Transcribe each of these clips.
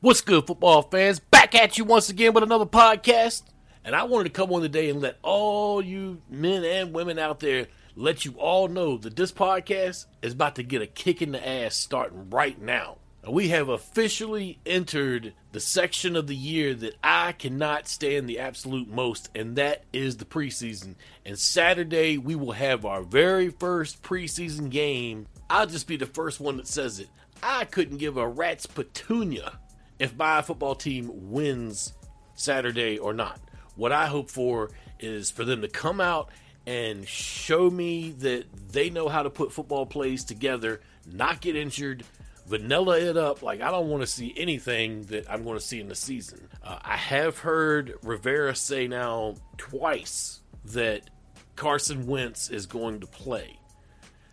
What's good, football fans? Back at you once again with another podcast. And I wanted to come on today and let all you men and women out there let you all know that this podcast is about to get a kick in the ass starting right now. We have officially entered the section of the year that I cannot stand the absolute most, and that is the preseason. And Saturday, we will have our very first preseason game. I'll just be the first one that says it. I couldn't give a rat's petunia if my football team wins Saturday or not. What I hope for is for them to come out and show me that they know how to put football plays together, not get injured, vanilla it up. Like, I don't want to see anything that I'm going to see in the season. Uh, I have heard Rivera say now twice that Carson Wentz is going to play.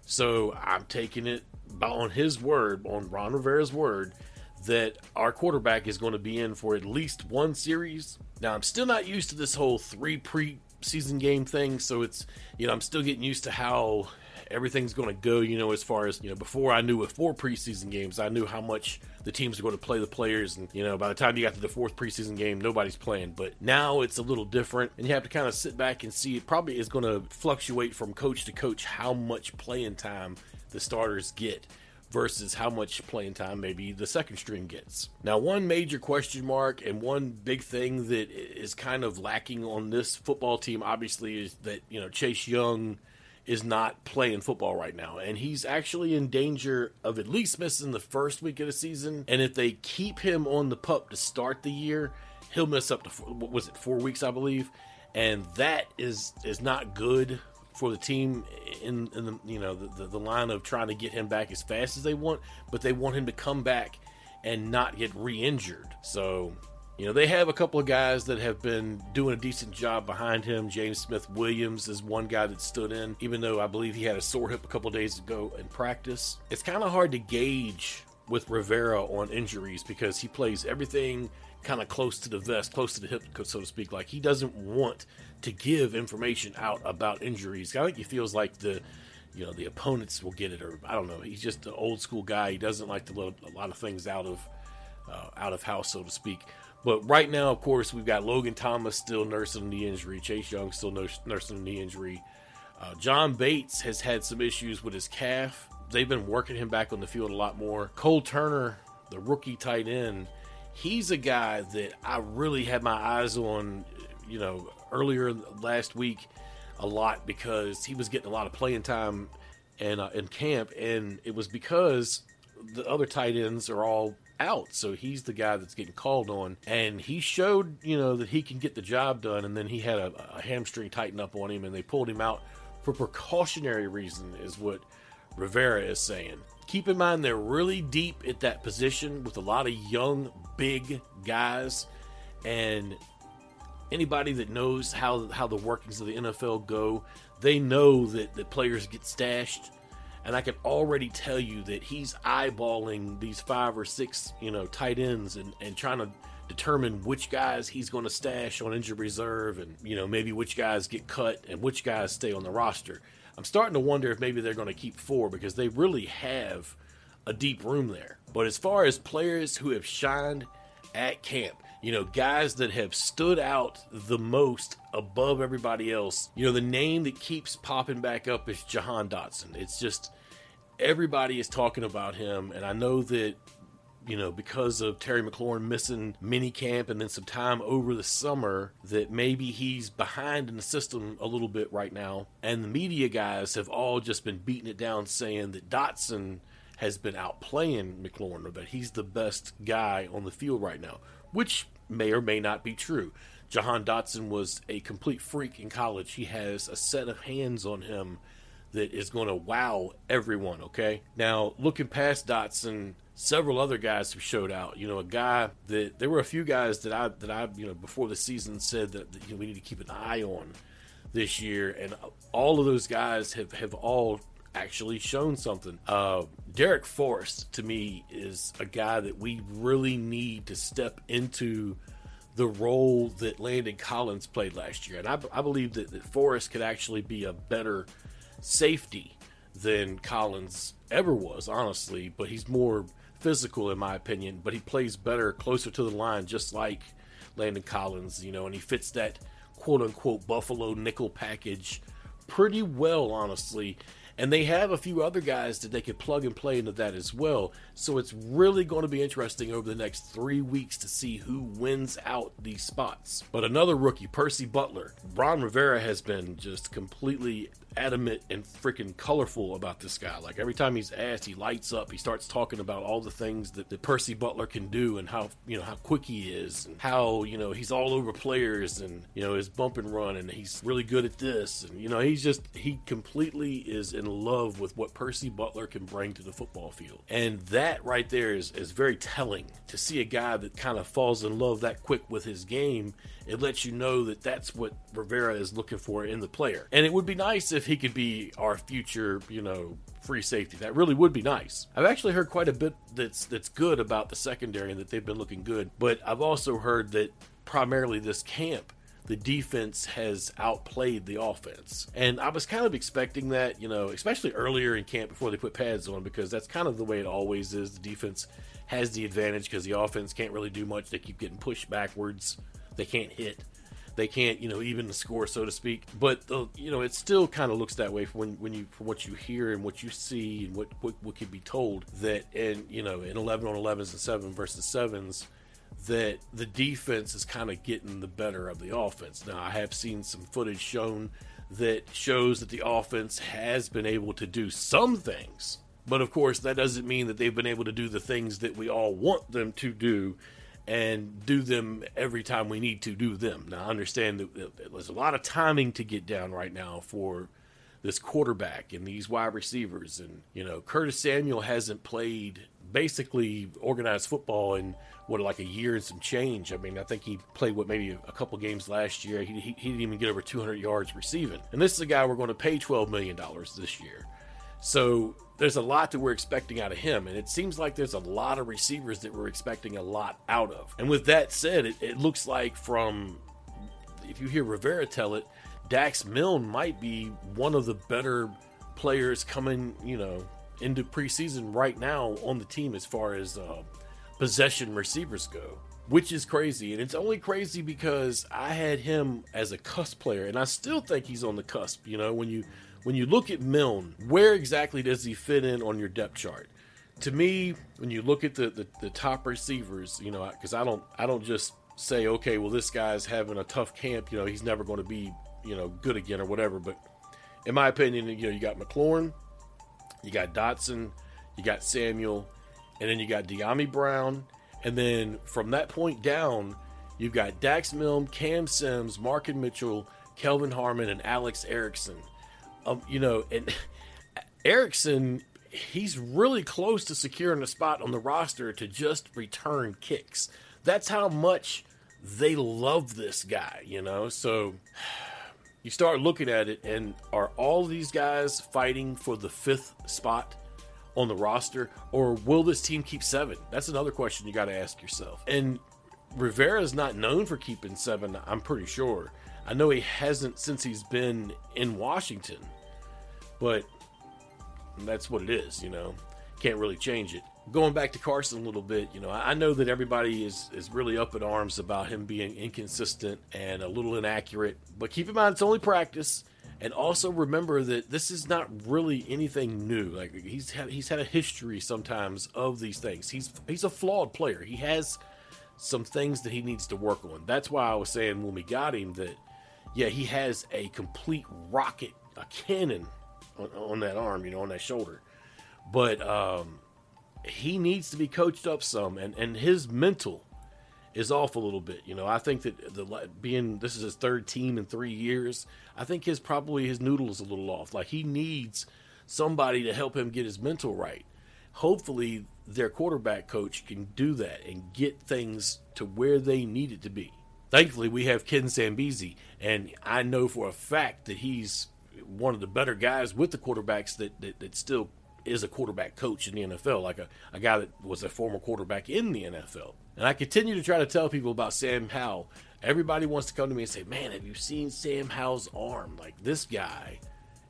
So I'm taking it on his word, on Ron Rivera's word, that our quarterback is going to be in for at least one series. Now, I'm still not used to this whole three preseason game thing, so it's, you know, I'm still getting used to how everything's going to go, you know, as far as, you know, before I knew with four preseason games, I knew how much the teams are going to play the players. And, you know, by the time you got to the fourth preseason game, nobody's playing. But now it's a little different, and you have to kind of sit back and see it probably is going to fluctuate from coach to coach how much playing time the starters get versus how much playing time maybe the second string gets. Now, one major question mark and one big thing that is kind of lacking on this football team, obviously, is that, you know, Chase Young is not playing football right now. And he's actually in danger of at least missing the first week of the season. And if they keep him on the pup to start the year, he'll miss up to, what was it, four weeks, I believe. And that is is not good for the team in, in the you know the, the, the, line of trying to get him back as fast as they want, but they want him to come back and not get re-injured. So you know they have a couple of guys that have been doing a decent job behind him. James Smith Williams is one guy that stood in, even though I believe he had a sore hip a couple days ago in practice. It's kind of hard to gauge with Rivera on injuries because he plays everything kind of close to the vest, close to the hip, so to speak. Like he doesn't want to give information out about injuries. I think he feels like the you know the opponents will get it, or I don't know. He's just an old school guy. He doesn't like to let a lot of things out of uh, out of house, so to speak. But right now, of course, we've got Logan Thomas still nursing the injury. Chase Young still nursing the injury. Uh, John Bates has had some issues with his calf. They've been working him back on the field a lot more. Cole Turner, the rookie tight end, he's a guy that I really had my eyes on, you know, earlier last week a lot because he was getting a lot of playing time and uh, in camp, and it was because the other tight ends are all out, so he's the guy that's getting called on, and he showed you know that he can get the job done, and then he had a, a hamstring tighten up on him, and they pulled him out for precautionary reason, is what Rivera is saying. Keep in mind they're really deep at that position with a lot of young, big guys, and anybody that knows how how the workings of the NFL go, they know that the players get stashed. And I can already tell you that he's eyeballing these five or six, you know, tight ends and, and trying to determine which guys he's going to stash on injured reserve and, you know, maybe which guys get cut and which guys stay on the roster. I'm starting to wonder if maybe they're going to keep four because they really have a deep room there. But as far as players who have shined at camp, you know, guys that have stood out the most above everybody else, you know, the name that keeps popping back up is Jahan Dotson. It's just everybody is talking about him, and I know that you know, because of Terry McLaurin missing mini camp and then some time over the summer, that maybe he's behind in the system a little bit right now. And the media guys have all just been beating it down, saying that Dotson has been outplaying McLaurin, or that he's the best guy on the field right now, which may or may not be true. Jahan Dotson was a complete freak in college. He has a set of hands on him that is going to wow everyone, okay? Now, looking past Dotson, several other guys have showed out. You know, a guy that there were a few guys that I that I you know before the season said that, that you know, we need to keep an eye on this year, and all of those guys have have all actually shown something. Uh, Darrick Forrest to me is a guy that we really need to step into the role that Landon Collins played last year, and I, I believe that, that Forrest could actually be a better safety than Collins ever was, honestly. But he's more physical in my opinion, but he plays better closer to the line, just like Landon Collins, you know, and he fits that quote unquote Buffalo nickel package pretty well, honestly. And they have a few other guys that they could plug and play into that as well. So it's really going to be interesting over the next three weeks to see who wins out these spots. But another rookie, Percy Butler. Ron Rivera has been just completely adamant and freaking colorful about this guy. Like every time he's asked, he lights up. He starts talking about all the things that, that Percy Butler can do and how you know how quick he is and how you know he's all over players and you know his bump and run and he's really good at this and you know he's just he completely is in love with what Percy Butler can bring to the football field. And that right there is is very telling to see a guy that kind of falls in love that quick with his game it lets you know that that's what Rivera is looking for in the player. And it would be nice if he could be our future, you know, free safety. That really would be nice. I've actually heard quite a bit that's that's good about the secondary and that they've been looking good, but I've also heard that primarily this camp the defense has outplayed the offense. And I was kind of expecting that, you know, especially earlier in camp before they put pads on, because that's kind of the way it always is. The defense has the advantage because the offense can't really do much. They keep getting pushed backwards. They can't hit. They can't, you know, even the score, so to speak. But the, you know, it still kind of looks that way when when you from what you hear and what you see and what what, what be told that and you know in eleven on elevens and seven versus sevens that the defense is kind of getting the better of the offense. Now I have seen some footage shown that shows that the offense has been able to do some things. But of course, that doesn't mean that they've been able to do the things that we all want them to do and do them every time we need to do them. Now, I understand that there's a lot of timing to get down right now for this quarterback and these wide receivers. And, you know, Curtis Samuel hasn't played basically organized football in what, like a year and some change. I mean, I think he played, what, maybe a couple games last year. He, he, he didn't even get over 200 yards receiving. And this is a guy we're going to pay $12 million this year. So there's a lot that we're expecting out of him, and it seems like there's a lot of receivers that we're expecting a lot out of. And with that said, it, it looks like from if you hear Rivera tell it, Dax Milne might be one of the better players coming, you know, into preseason right now on the team as far as uh, possession receivers go, which is crazy. And it's only crazy because I had him as a cusp player, and I still think he's on the cusp. You know, when you when you look at Milne, where exactly does he fit in on your depth chart? To me, when you look at the, the, the top receivers, you know, because I don't I don't just say, okay, well this guy's having a tough camp, you know, he's never going to be, you know, good again or whatever. But in my opinion, you know, you got McLaurin, you got Dotson, you got Samuel, and then you got Dyami Brown, and then from that point down, you've got Dax Milne, Cam Sims, Marken Michel, Kelvin Harmon, and Alex Erickson um, you know, and Erickson, he's really close to securing a spot on the roster to just return kicks. That's how much they love this guy, you know? So you start looking at it, and are all these guys fighting for the fifth spot on the roster, or will this team keep seven? That's another question you got to ask yourself. And Rivera is not known for keeping seven, I'm pretty sure. I know he hasn't since he's been in Washington, but that's what it is, you know. Can't really change it. Going back to Carson a little bit, you know, I know that everybody is, is really up in arms about him being inconsistent and a little inaccurate, but keep in mind it's only practice. And also remember that this is not really anything new. Like he's had he's had a history sometimes of these things. He's he's a flawed player. He has some things that he needs to work on. That's why I was saying when we got him that yeah, he has a complete rocket, a cannon on, on that arm, you know, on that shoulder. But um, he needs to be coached up some, and, and his mental is off a little bit. You know, I think that the being this is his third team in three years, I think his probably his noodle is a little off. Like he needs somebody to help him get his mental right. Hopefully, their quarterback coach can do that and get things to where they need it to be. Thankfully, we have Ken Zampese, and I know for a fact that he's one of the better guys with the quarterbacks that, that, that still is a quarterback coach in the NFL, like a, a guy that was a former quarterback in the NFL. And I continue to try to tell people about Sam Howell. Everybody wants to come to me and say, Man, have you seen Sam Howell's arm? Like, this guy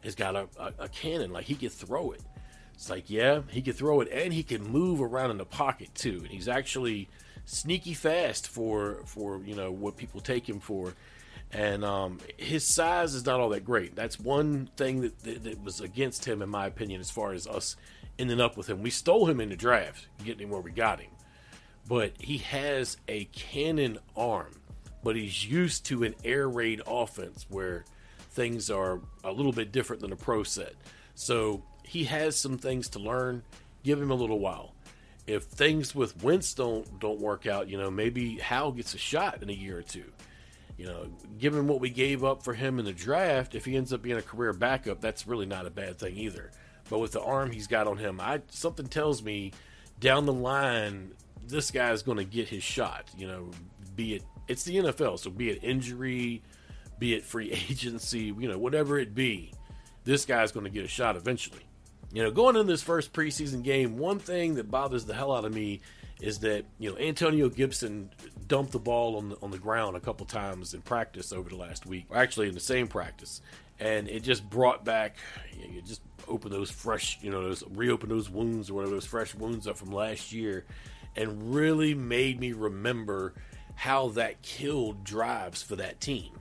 has got a, a, a cannon, like, he could throw it. It's like, yeah, he could throw it and he can move around in the pocket too. And he's actually sneaky fast for for you know what people take him for. And um, his size is not all that great. That's one thing that, that, that was against him, in my opinion, as far as us ending up with him. We stole him in the draft, getting him where we got him. But he has a cannon arm, but he's used to an air raid offense where things are a little bit different than a pro set. So he has some things to learn. Give him a little while. If things with Wentz don't don't work out, you know, maybe Howell gets a shot in a year or two. You know, given what we gave up for him in the draft, if he ends up being a career backup, that's really not a bad thing either. But with the arm he's got on him, I something tells me down the line this guy's going to get his shot. You know, be it it's the NFL, so be it injury, be it free agency, you know, whatever it be, this guy's going to get a shot eventually. You know, going in this first preseason game, one thing that bothers the hell out of me is that you know Antonio Gibson dumped the ball on the, on the ground a couple times in practice over the last week, actually in the same practice, and it just brought back, you know, just opened those fresh, you know, those reopened those wounds or whatever those fresh wounds up from last year, and really made me remember how that killed drives for that team.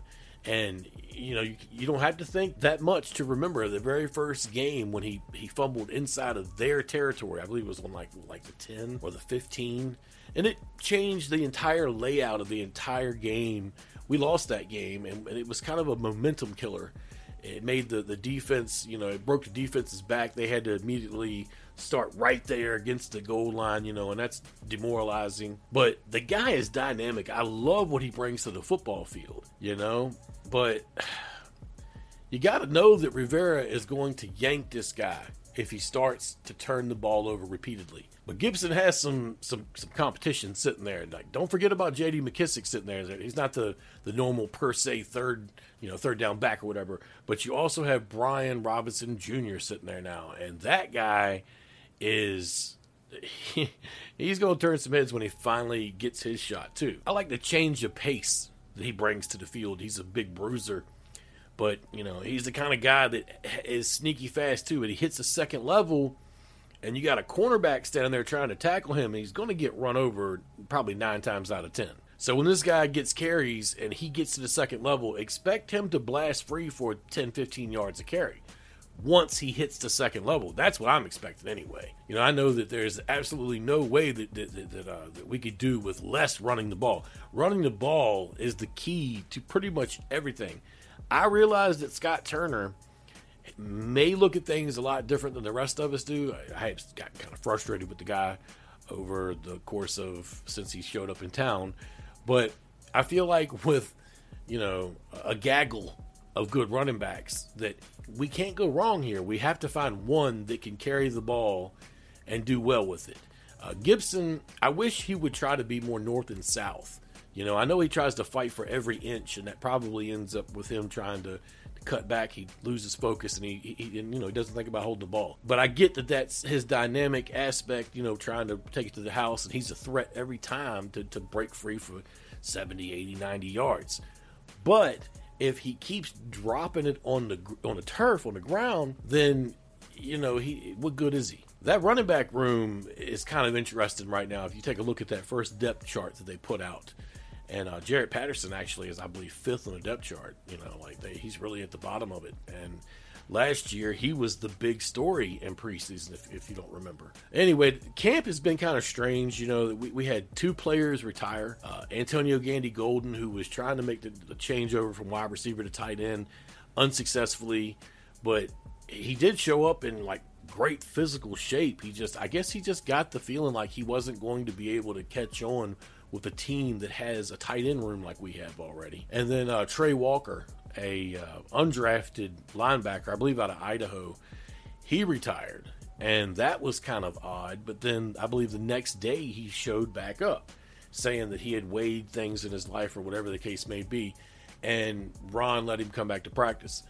And you know, you, you, don't have to think that much to remember the very first game when he, he fumbled inside of their territory. I believe it was on like like the 10 or the 15, and it changed the entire layout of the entire game. We lost that game, and, and it was kind of a momentum killer. It made the, the defense, you know, it broke the defense's back. They had to immediately start right there against the goal line, you know, and that's demoralizing. But the guy is dynamic. I love what he brings to the football field, you know, but you got to know that Rivera is going to yank this guy if he starts to turn the ball over repeatedly. But Gibson has some some some competition sitting there. Like, don't forget about J.D. McKissick sitting there. He's not the the normal per se third you know third down back or whatever. But you also have Brian Robinson Jr. sitting there now, and that guy is he, he's going to turn some heads when he finally gets his shot too. I like the change of pace he brings to the field. He's a big bruiser, but you know he's the kind of guy that is sneaky fast too. And he hits the second level, and you got a cornerback standing there trying to tackle him, and he's going to get run over probably nine times out of ten. So when this guy gets carries and he gets to the second level, expect him to blast free for 10, 15 yards a carry once he hits the second level. That's what I'm expecting anyway. You know, I know that there's absolutely no way that that, that, uh, that we could do with less running the ball. Running the ball is the key to pretty much everything. I realize that Scott Turner may look at things a lot different than the rest of us do. I, I got kind of frustrated with the guy over the course of since he showed up in town, but I feel like with you know a gaggle of good running backs that we can't go wrong here. We have to find one that can carry the ball and do well with it. Uh, Gibson, I wish he would try to be more north and south. You know, I know he tries to fight for every inch, and that probably ends up with him trying to, to cut back. He loses focus, and he, he, you know, he doesn't think about holding the ball. But I get that that's his dynamic aspect. You know, trying to take it to the house, and he's a threat every time to, to break free for 70, 80, 90 yards. But if he keeps dropping it on the on the turf on the ground, then you know he what good is he? That running back room is kind of interesting right now. If you take a look at that first depth chart that they put out, and uh, Jaret Patterson actually is, I believe, fifth on the depth chart. You know, like they, he's really at the bottom of it, and last year he was the big story in preseason if, if you don't remember. Anyway camp has been kind of strange you know we, we had two players retire uh, Antonio Gandy Golden who was trying to make the, the changeover from wide receiver to tight end unsuccessfully but he did show up in like great physical shape. He just i guess he just got the feeling like he wasn't going to be able to catch on with a team that has a tight end room like we have already. And then uh, Tre Walker a uh, undrafted linebacker, I believe out of Idaho. He retired, and that was kind of odd. But then I believe the next day he showed back up, saying that he had weighed things in his life or whatever the case may be, and Ron let him come back to practice.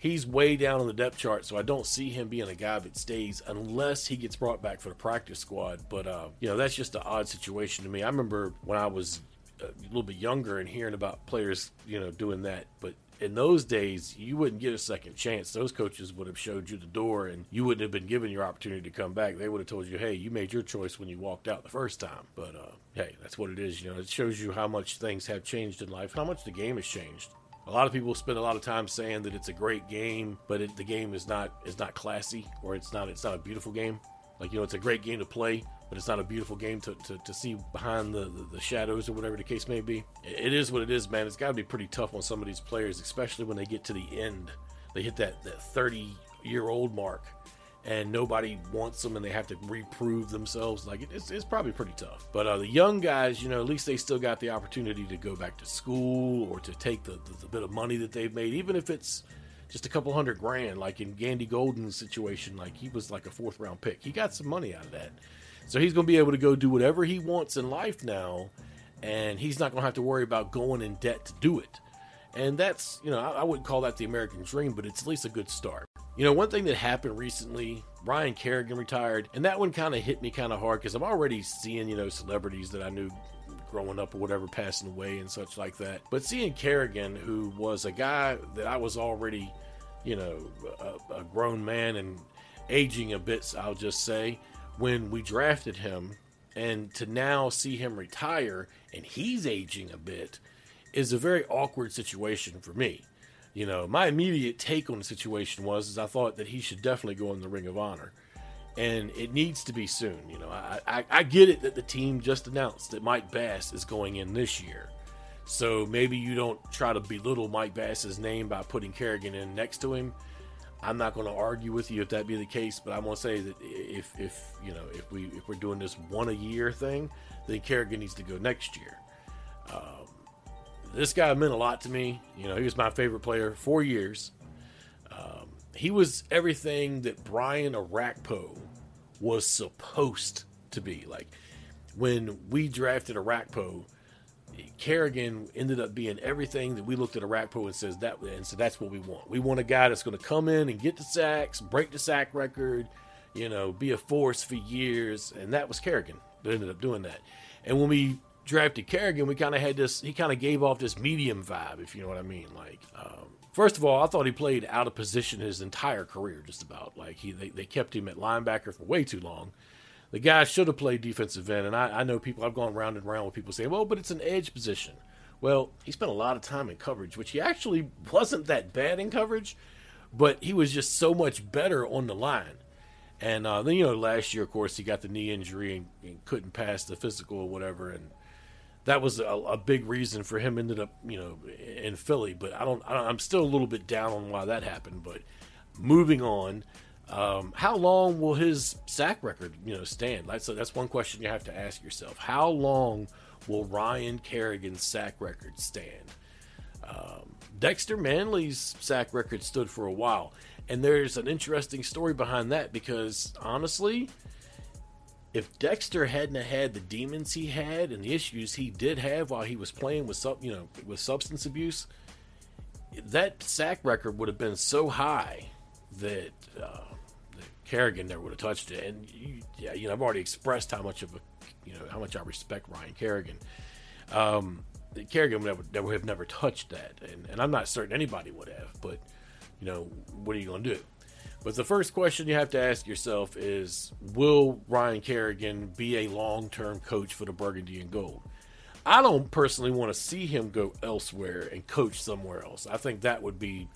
He's way down on the depth chart, so I don't see him being a guy that stays unless he gets brought back for the practice squad. But uh, you know, that's just an odd situation to me. I remember when I was a little bit younger and hearing about players, you know, doing that, but in those days, you wouldn't get a second chance. Those coaches would have showed you the door and you wouldn't have been given your opportunity to come back. They would have told you, hey, you made your choice when you walked out the first time. But uh, hey, that's what it is. You know, it shows you how much things have changed in life, how much the game has changed. A lot of people spend a lot of time saying that it's a great game, but it, the game is not is not classy or it's not it's not a beautiful game. Like you know, it's a great game to play, but it's not a beautiful game to, to, to see behind the, the, the, shadows or whatever the case may be. It is what it is, man. It's got to be pretty tough on some of these players, especially when they get to the end. They hit that, that 30 year old mark and nobody wants them and they have to reprove themselves. Like it's, it's probably pretty tough. But uh, the young guys, you know, at least they still got the opportunity to go back to school or to take the, the, the bit of money that they've made, even if it's just a couple hundred grand. Like in Gandy Golden's situation, like he was like a fourth round pick. He got some money out of that. So he's going to be able to go do whatever he wants in life now, and he's not going to have to worry about going in debt to do it. And that's, you know, I, I wouldn't call that the American dream, but it's at least a good start. You know, one thing that happened recently, Ryan Kerrigan retired, and that one kind of hit me kind of hard because I'm already seeing, you know, celebrities that I knew growing up or whatever passing away and such like that. But seeing Kerrigan, who was a guy that I was already, you know, a, a grown man and aging a bit, I'll just say, when we drafted him and to now see him retire and he's aging a bit is a very awkward situation for me. You know, my immediate take on the situation was is I thought that he should definitely go in the Ring of Honor. And it needs to be soon. You know, I, I, I get it that the team just announced that Mike Bass is going in this year. So maybe you don't try to belittle Mike Bass's name by putting Kerrigan in next to him. I'm not going to argue with you if that be the case, but I want to say that if if you know if we if we're doing this one a year thing, then Kerrigan needs to go next year. Um, this guy meant a lot to me. You know, he was my favorite player for years. Um, he was everything that Brian Orakpo was supposed to be. Like when we drafted Orakpo, Kerrigan ended up being everything that we looked at Orakpo and says that, and so that's what we want. We want a guy that's going to come in and get the sacks, break the sack record, you know, be a force for years, and that was Kerrigan that ended up doing that. And when we drafted Kerrigan, we kind of had this. He kind of gave off this medium vibe, if you know what I mean. Like, um, first of all, I thought he played out of position his entire career, just about. Like he, they, they kept him at linebacker for way too long the guy should have played defensive end. And I, I know people, I've gone round and round with people saying, well, but it's an edge position. Well, he spent a lot of time in coverage, which he actually wasn't that bad in coverage, but he was just so much better on the line. And uh, then, you know, last year, of course, he got the knee injury and, and couldn't pass the physical or whatever. And that was a, a, big reason for him ended up, you know, in Philly. But I don't, I don't, I'm still a little bit down on why that happened. But moving on, um, how long will his sack record, you know, stand? Like, so that's one question you have to ask yourself. How long will Ryan Kerrigan's sack record stand? Um, Dexter Manley's sack record stood for a while, and there's an interesting story behind that because honestly, if Dexter hadn't had the demons he had and the issues he did have while he was playing with you know with substance abuse, that sack record would have been so high that uh, Kerrigan never would have touched it. And you, yeah, you know, I've already expressed how much of a, you know, how much I respect Ryan Kerrigan. Um, Kerrigan would never have never touched that, and, and I'm not certain anybody would have. But you know, what are you going to do? But the first question you have to ask yourself is Will Ryan Kerrigan be a long term coach for the Burgundy and Gold? I don't personally want to see him go elsewhere and coach somewhere else. I think that would be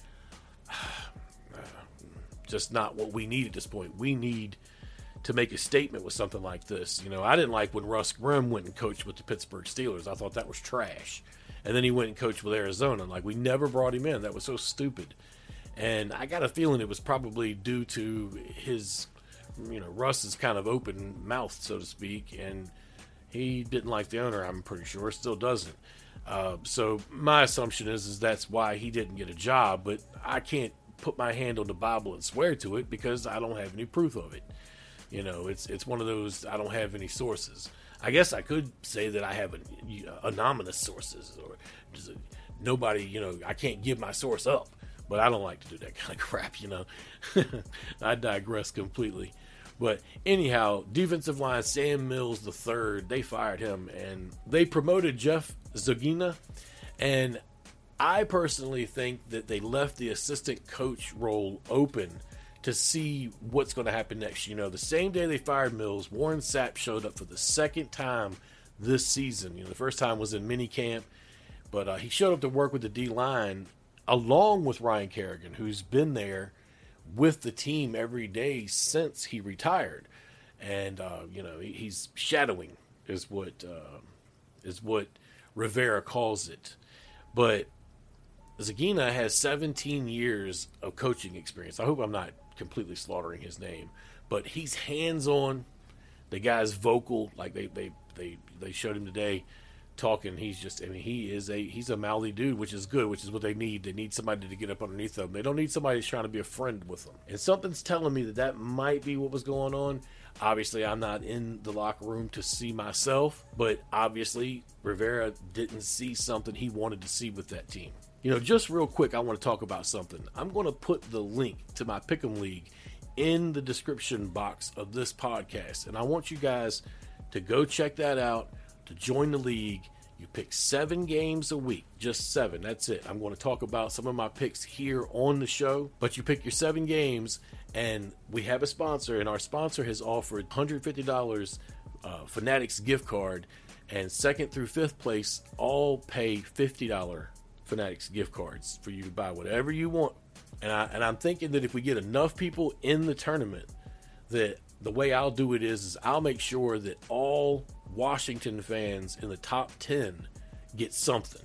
just not what we need at this point. We need to make a statement with something like this. You know, I didn't like when Russ Grimm went and coached with the Pittsburgh Steelers. I thought that was trash. And then he went and coached with Arizona. Like we never brought him in. That was so stupid. And I got a feeling it was probably due to his, you know, Russ is kind of open mouth, so to speak, and he didn't like the owner. I'm pretty sure, still doesn't. Uh, so my assumption is is that's why he didn't get a job. But I can't put my hand on the Bible and swear to it because I don't have any proof of it. You know, it's it's one of those I don't have any sources. I guess I could say that I have an, uh, anonymous sources or just, uh, nobody. You know, I can't give my source up, but I don't like to do that kind of crap. You know, I digress completely. But anyhow, defensive line Sam Mills the third, they fired him and they promoted Jeff Zgonina, and I personally think that they left the assistant coach role open to see what's going to happen next. You know, the same day they fired Mills, Warren Sapp showed up for the second time this season. You know, the first time was in mini camp, but uh, he showed up to work with the D line along with Ryan Kerrigan, who's been there with the team every day since he retired. And uh, you know, he's shadowing is what uh, is what Rivera calls it. But Zgonina has 17 years of coaching experience. I hope I'm not completely slaughtering his name, but he's hands on. The guy's vocal, like they, they, they, they showed him today talking. He's just, I mean, he is a, he's a mouthy dude, which is good, which is what they need. They need somebody to get up underneath them. They don't need somebody who's trying to be a friend with them. And something's telling me that that might be what was going on. Obviously, I'm not in the locker room to see myself, but obviously, Rivera didn't see something he wanted to see with that team. You know, just real quick, I want to talk about something. I'm going to put the link to my Pick'em League in the description box of this podcast, and I want you guys to go check that out, to join the league. You pick seven games a week, just seven. That's it. I'm going to talk about some of my picks here on the show, but you pick your seven games, and we have a sponsor, and our sponsor has offered $150 uh, Fanatics gift card, and second through fifth place all pay $50 Fanatics gift cards for you to buy whatever you want. And I and I'm thinking that if we get enough people in the tournament, that the way I'll do it is, is I'll make sure that all Washington fans in the top ten get something,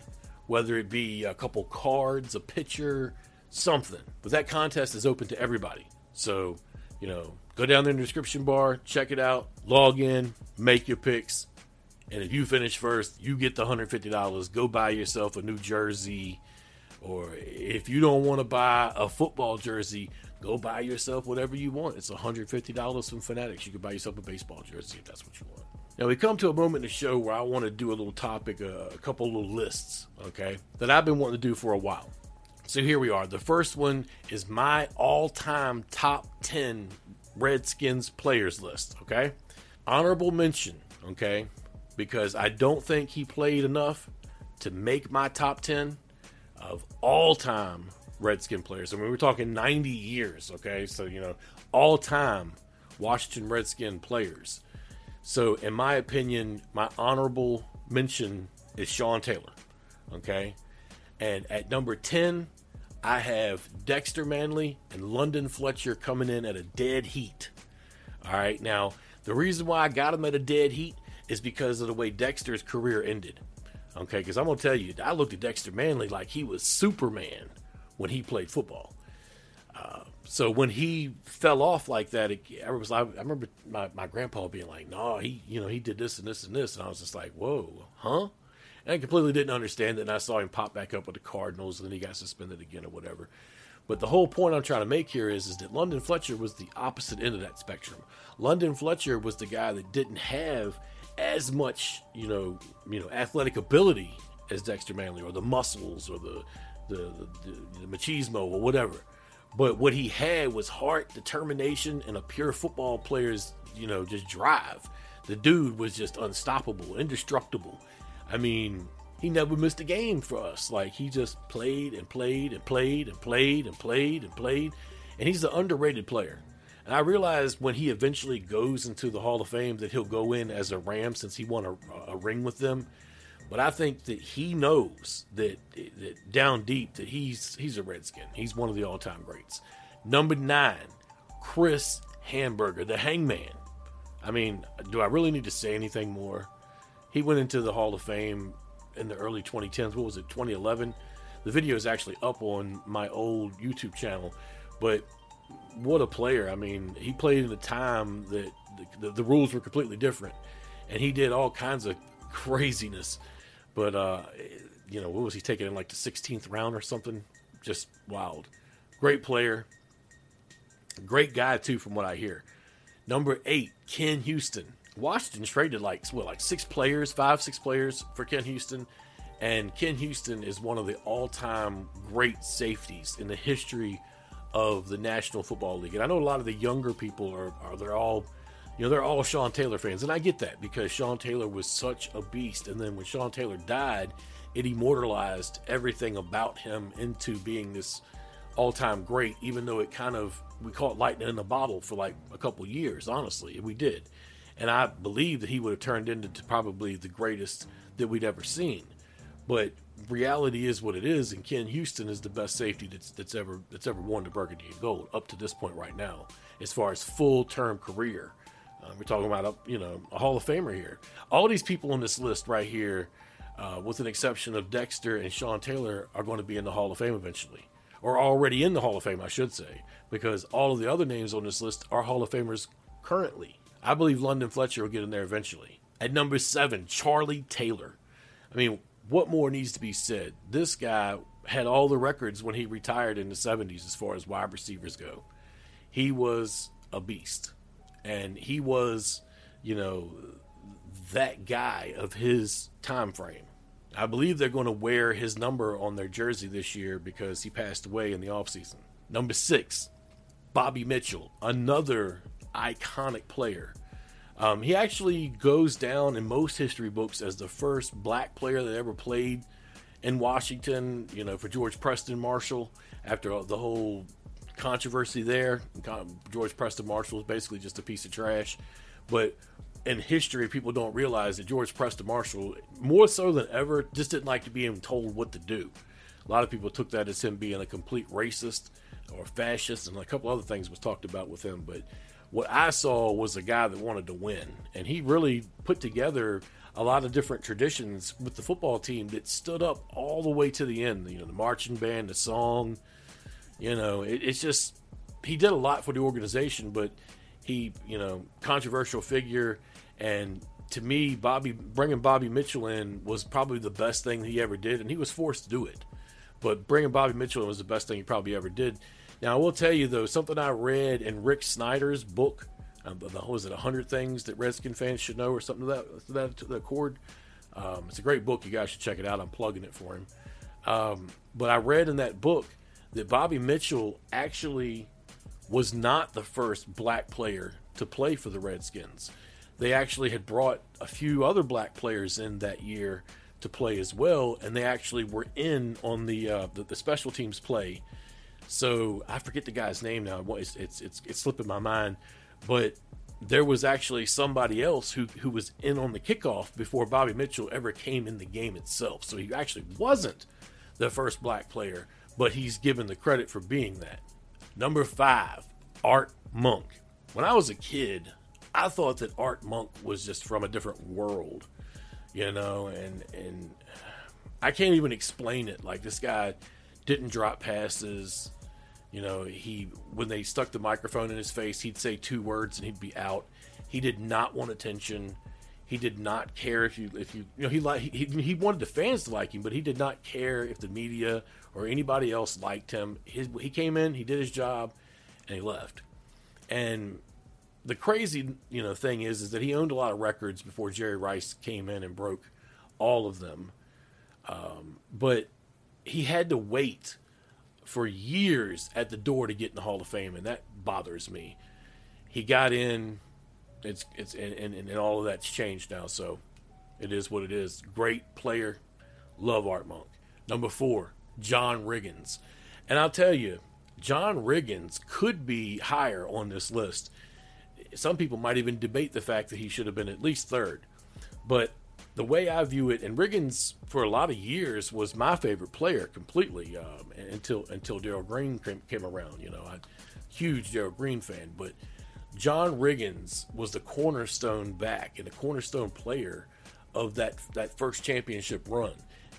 whether it be a couple cards, a picture, something. But that contest is open to everybody. So, you know, go down there in the description bar, check it out, log in, make your picks, and if you finish first, you get the $150. Go buy yourself a new jersey. Or if you don't want to buy a football jersey, go buy yourself whatever you want. It's $150 from Fanatics. You can buy yourself a baseball jersey if that's what you want. Now, we come to a moment in the show where I want to do a little topic, uh, a couple little lists, okay, that I've been wanting to do for a while. So here we are. The first one is my all time top 10 Redskins players list, okay? Honorable mention, okay? Because I don't think he played enough to make my top 10 of all time Redskin players. I mean, we're talking 90 years, okay? So, you know, all time Washington Redskin players. So, in my opinion, my honorable mention is Sean Taylor, okay? And at number 10, I have Dexter Manley and London Fletcher coming in at a dead heat. All right, now, the reason why I got them at a dead heat is because of the way Dexter's career ended. Okay, because I'm gonna tell you, I looked at Dexter Manley like he was Superman when he played football. Uh, so when he fell off like that, it, I was I, I remember my, my grandpa being like, "No, he you know he did this and this and this," and I was just like, "Whoa, huh?" And I completely didn't understand it. And I saw him pop back up with the Cardinals, and then he got suspended again or whatever. But the whole point I'm trying to make here is, is that London Fletcher was the opposite end of that spectrum. London Fletcher was the guy that didn't have as much, you know, you know, athletic ability as Dexter Manley or the muscles or the the, the, the machismo or whatever. But what he had was heart, determination, and a pure football player's, you know, just drive. The dude was just unstoppable, indestructible. I mean, he never missed a game for us. Like he just played and played and played and played and played and played. And he's an underrated player. And I realized when he eventually goes into the Hall of Fame that he'll go in as a Ram since he won a, a ring with them. But I think that he knows that, that down deep that he's he's a Redskin. He's one of the all time greats. Number nine, Chris Hanburger, the Hangman. I mean, do I really need to say anything more? He went into the Hall of Fame in the early 2010s. What was it, 2011? The video is actually up on my old YouTube channel. But what a player! I mean, he played in a time that the, the, the, rules were completely different, and he did all kinds of craziness. But uh, you know, what was he taking in like the 16th round or something? Just wild. Great player, great guy too, from what I hear. Number eight, Ken Houston. Washington traded like what, like six players, five, six players for Ken Houston, and Ken Houston is one of the all-time great safeties in the history of the National Football League. And I know a lot of the younger people are, are they're all, you know, they're all Sean Taylor fans. And I get that because Sean Taylor was such a beast. And then when Sean Taylor died, it immortalized everything about him into being this all time great, even though it kind of, we caught lightning in a bottle for like a couple years, honestly. We did. And I believe that he would have turned into probably the greatest that we'd ever seen. But reality is what it is, and Ken Houston is the best safety that's that's ever that's ever won the Burgundy and Gold up to this point right now, as far as full term career. Uh, we're talking about a you know a Hall of Famer here. All these people on this list right here, uh, with an exception of Dexter and Sean Taylor, are going to be in the Hall of Fame eventually, or already in the Hall of Fame, I should say, because all of the other names on this list are Hall of Famers currently. I believe London Fletcher will get in there eventually. At number seven, Charlie Taylor. I mean, what more needs to be said? This guy had all the records when he retired in the 70s as far as wide receivers go. He was a beast. And he was, you know, that guy of his time frame. I believe they're going to wear his number on their jersey this year because he passed away in the offseason. Number six, Bobby Mitchell, another iconic player. Um, he actually goes down in most history books as the first black player that ever played in Washington, you know, for George Preston Marshall after the whole controversy there. George Preston Marshall is basically just a piece of trash. But in history, people don't realize that George Preston Marshall, more so than ever, just didn't like to be told what to do. A lot of people took that as him being a complete racist or fascist, and a couple other things was talked about with him. But what I saw was a guy that wanted to win, and he really put together a lot of different traditions with the football team that stood up all the way to the end. You know, the marching band, the song. You know, it, it's just he did a lot for the organization, but he, you know, controversial figure, and to me, Bobby bringing Bobby Mitchell in was probably the best thing he ever did, and he was forced to do it. But bringing Bobby Mitchell in was the best thing he probably ever did now, I will tell you though, something I read in Rick Snider's book, um, the, was it hundred things that Redskin fans should know, or something to that to that, to that chord. Um, it's a great book. You guys should check it out. I'm plugging it for him. Um, but I read in that book that Bobby Mitchell actually was not the first black player to play for the Redskins. They actually had brought a few other black players in that year to play as well, and they actually were in on the uh, the, the special teams play so I forget the guy's name now. It's it's it's, it's slipping my mind, but there was actually somebody else who who was in on the kickoff before Bobby Mitchell ever came in the game itself. So he actually wasn't the first black player, but he's given the credit for being that. Number five, Art Monk. When I was a kid, I thought that Art Monk was just from a different world, you know, and and I can't even explain it. Like this guy didn't drop passes. You know, he when they stuck the microphone in his face, he'd say two words and he'd be out. He did not want attention. He did not care if you if you you know he like he, he wanted the fans to like him, but he did not care if the media or anybody else liked him. His, he came in, he did his job, and he left. And the crazy you know thing is is that he owned a lot of records before Jerry Rice came in and broke all of them. Um, but he had to wait for years at the door to get in the Hall of Fame, and that bothers me. He got in, it's it's and, and, and all of that's changed now, so it is what it is. Great player, love Art Monk. Number four, John Riggins, and I'll tell you, John Riggins could be higher on this list. Some people might even debate the fact that he should have been at least third, but the way I view it, and Riggins for a lot of years was my favorite player completely um, until until Darrell Green came, came, around. You know, I'm huge Darrell Green fan, but John Riggins was the cornerstone back and the cornerstone player of that that first championship run.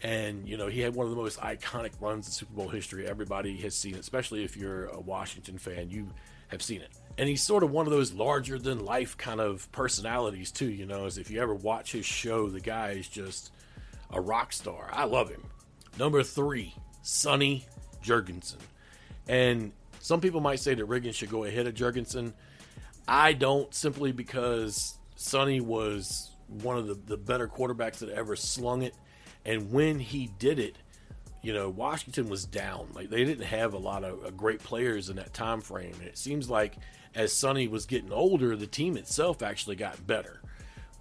And you know, he had one of the most iconic runs in Super Bowl history. Everybody has seen, it, especially if you're a Washington fan. You have seen it and he's sort of one of those larger than life kind of personalities too. You know, as if you ever watch his show, the guy is just a rock star. I love him. Number three, Sonny Jurgensen, and some people might say that Riggins should go ahead of Jurgensen. I don't simply because Sonny was one of the, the better quarterbacks that ever slung it, and when he did it, you know, Washington was down. Like they didn't have a lot of uh, great players in that time frame. And it seems like as Sonny was getting older, the team itself actually got better.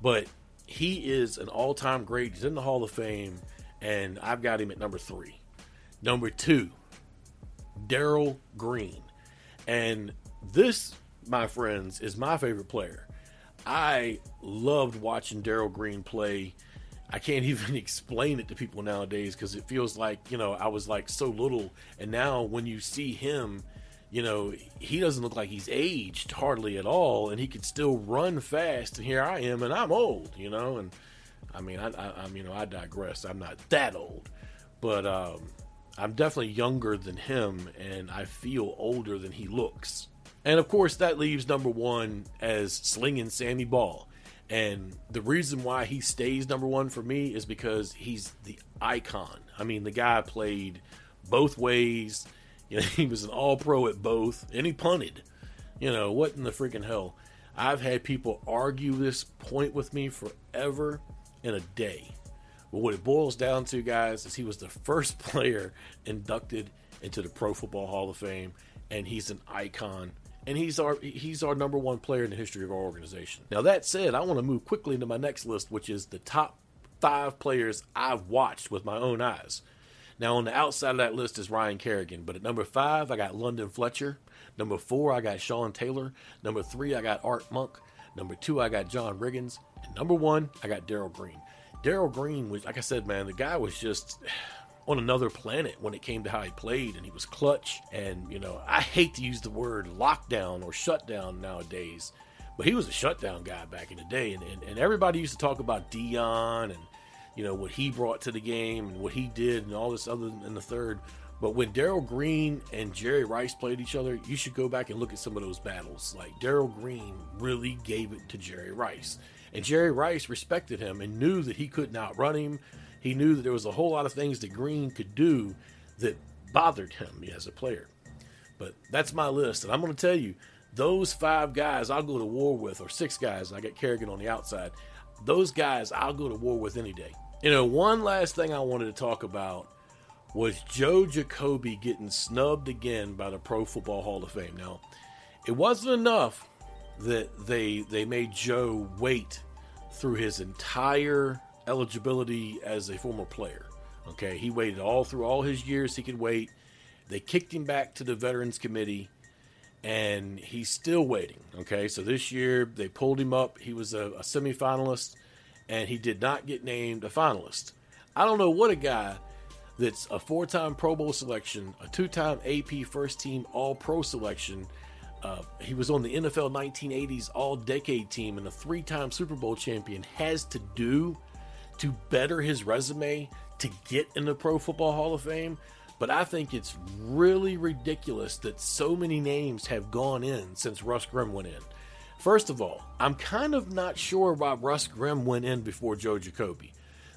But he is an all-time great. He's in the Hall of Fame, and I've got him at number three. Number two, Darrell Green, and this, my friends, is my favorite player. I loved watching Darrell Green play I can't even explain it to people nowadays because it feels like, you know, I was like so little. And now when you see him, you know, he doesn't look like he's aged hardly at all. And he could still run fast. And here I am, and I'm old, you know. And I mean, I, I, am you know, I digress. I'm not that old. But um, I'm definitely younger than him. And I feel older than he looks. And of course, that leaves number one as slinging Sammy Baugh. And the reason why he stays number one for me is because he's the icon. I mean, the guy played both ways. You know, he was an all pro at both, and he punted. You know, what in the freaking hell? I've had people argue this point with me forever in a day. But what it boils down to, guys, is he was the first player inducted into the Pro Football Hall of Fame, and he's an icon and he's our he's our number one player in the history of our organization. Now that said, I want to move quickly into my next list, which is the top five players I've watched with my own eyes. Now on the outside of that list is Ryan Kerrigan, but at number five I got London Fletcher. Number four I got Sean Taylor. Number three I got Art Monk. Number two I got John Riggins, and number one I got Darrell Green. Darrell Green was, like I said, man, the guy was just on another planet when it came to how he played and he was clutch and you know i hate to use the word lockdown or shutdown nowadays but he was a shutdown guy back in the day and, and, and everybody used to talk about Deion and you know what he brought to the game and what he did and all this other in the third but when Darrell Green and Jerry Rice played each other, you should go back and look at some of those battles. Like Darrell Green really gave it to Jerry Rice. And Jerry Rice respected him and knew that he could not run him, he knew that there was a whole lot of things that Green could do that bothered him as a player. But that's my list, and I'm going to tell you, those five guys I'll go to war with, or six guys, I got Kerrigan on the outside. Those guys I'll go to war with any day. You know, one last thing I wanted to talk about was Joe Jacoby getting snubbed again by the Pro Football Hall of Fame. Now, it wasn't enough that they they made Joe wait through his entire eligibility as a former player. Okay, he waited all through all his years he could wait. They kicked him back to the Veterans Committee, and he's still waiting. Okay, so this year they pulled him up. He was a, a semifinalist, and he did not get named a finalist. I don't know what a guy that's a four time Pro Bowl selection, a two time AP first team All Pro selection. Uh, he was on the NFL 1980s All Decade team and a three time Super Bowl champion has to do to better his resume to get in the Pro Football Hall of Fame. But I think it's really ridiculous that so many names have gone in since Russ Grimm went in. First of all, I'm kind of not sure why Russ Grimm went in before Joe Jacoby.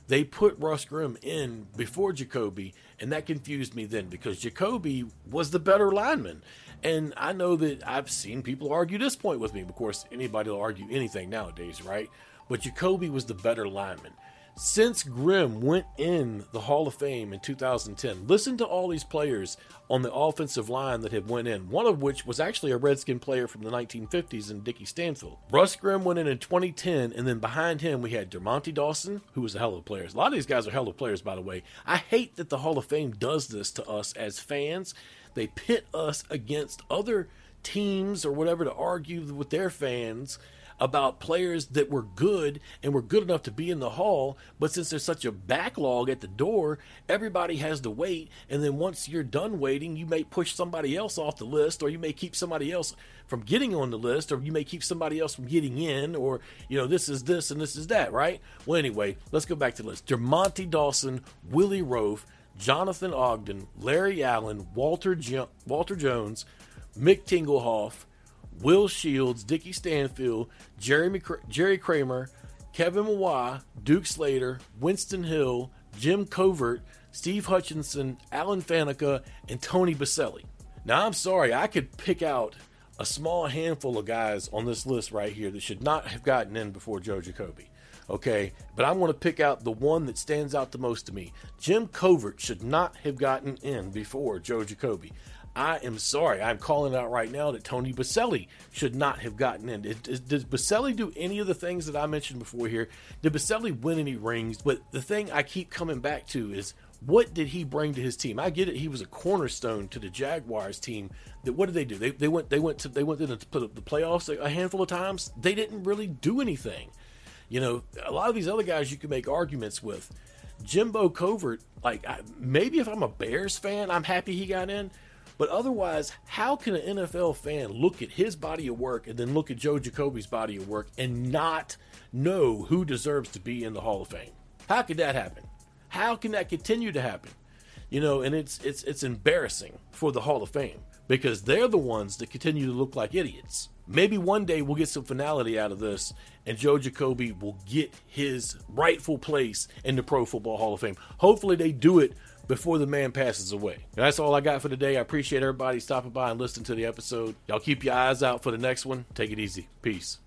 They put Russ Grimm in before Jacoby, and that confused me then because Jacoby was the better lineman. And I know that I've seen people argue this point with me. Of course, anybody will argue anything nowadays, right? But Jacoby was the better lineman since Grimm went in the Hall of Fame in 2010, listen to all these players on the offensive line that have went in, one of which was actually a Redskin player from the 1950s in Dickie Stanfield. Russ Grimm went in in 2010, and then behind him we had Dermontti Dawson, who was a hell of a player. A lot of these guys are hell of players, by the way. I hate that the Hall of Fame does this to us as fans. They pit us against other teams or whatever to argue with their fans about players that were good and were good enough to be in the hall, but since there's such a backlog at the door, everybody has to wait. And then once you're done waiting, you may push somebody else off the list, or you may keep somebody else from getting on the list, or you may keep somebody else from getting in, or you know, this is this and this is that, right? Well, anyway, let's go back to the list. Dermontti Dawson, Willie Roaf, Jonathan Ogden, Larry Allen, Walter jo- Walter Jones, Mick Tingelhoff, Will Shields, Dickie Stanfield, Jeremy, Jerry Kramer, Kevin Mawae, Duke Slater, Winston Hill, Jim Covert, Steve Hutchinson, Alan Faneca, and Tony Boselli. Now, I'm sorry, I could pick out a small handful of guys on this list right here that should not have gotten in before Joe Jacoby. Okay, but I'm going to pick out the one that stands out the most to me. Jim Covert should not have gotten in before Joe Jacoby. I am sorry. I'm calling out right now that Tony Boselli should not have gotten in. Did, did Boselli do any of the things that I mentioned before here? Did Boselli win any rings? But the thing I keep coming back to is what did he bring to his team? I get it. He was a cornerstone to the Jaguars team. That what did they do? They, they went they went to they went to the, the playoffs a handful of times. They didn't really do anything. You know, a lot of these other guys you can make arguments with. Jimbo Covert, like maybe if I'm a Bears fan, I'm happy he got in. But otherwise, how can an NFL fan look at his body of work and then look at Joe Jacoby's body of work and not know who deserves to be in the Hall of Fame? How could that happen? How can that continue to happen? You know, and it's it's it's embarrassing for the Hall of Fame because they're the ones that continue to look like idiots. Maybe one day we'll get some finality out of this, and Joe Jacoby will get his rightful place in the Pro Football Hall of Fame. Hopefully, they do it before the man passes away. That's all I got for today. I appreciate everybody stopping by and listening to the episode. Y'all keep your eyes out for the next one. Take it easy. Peace.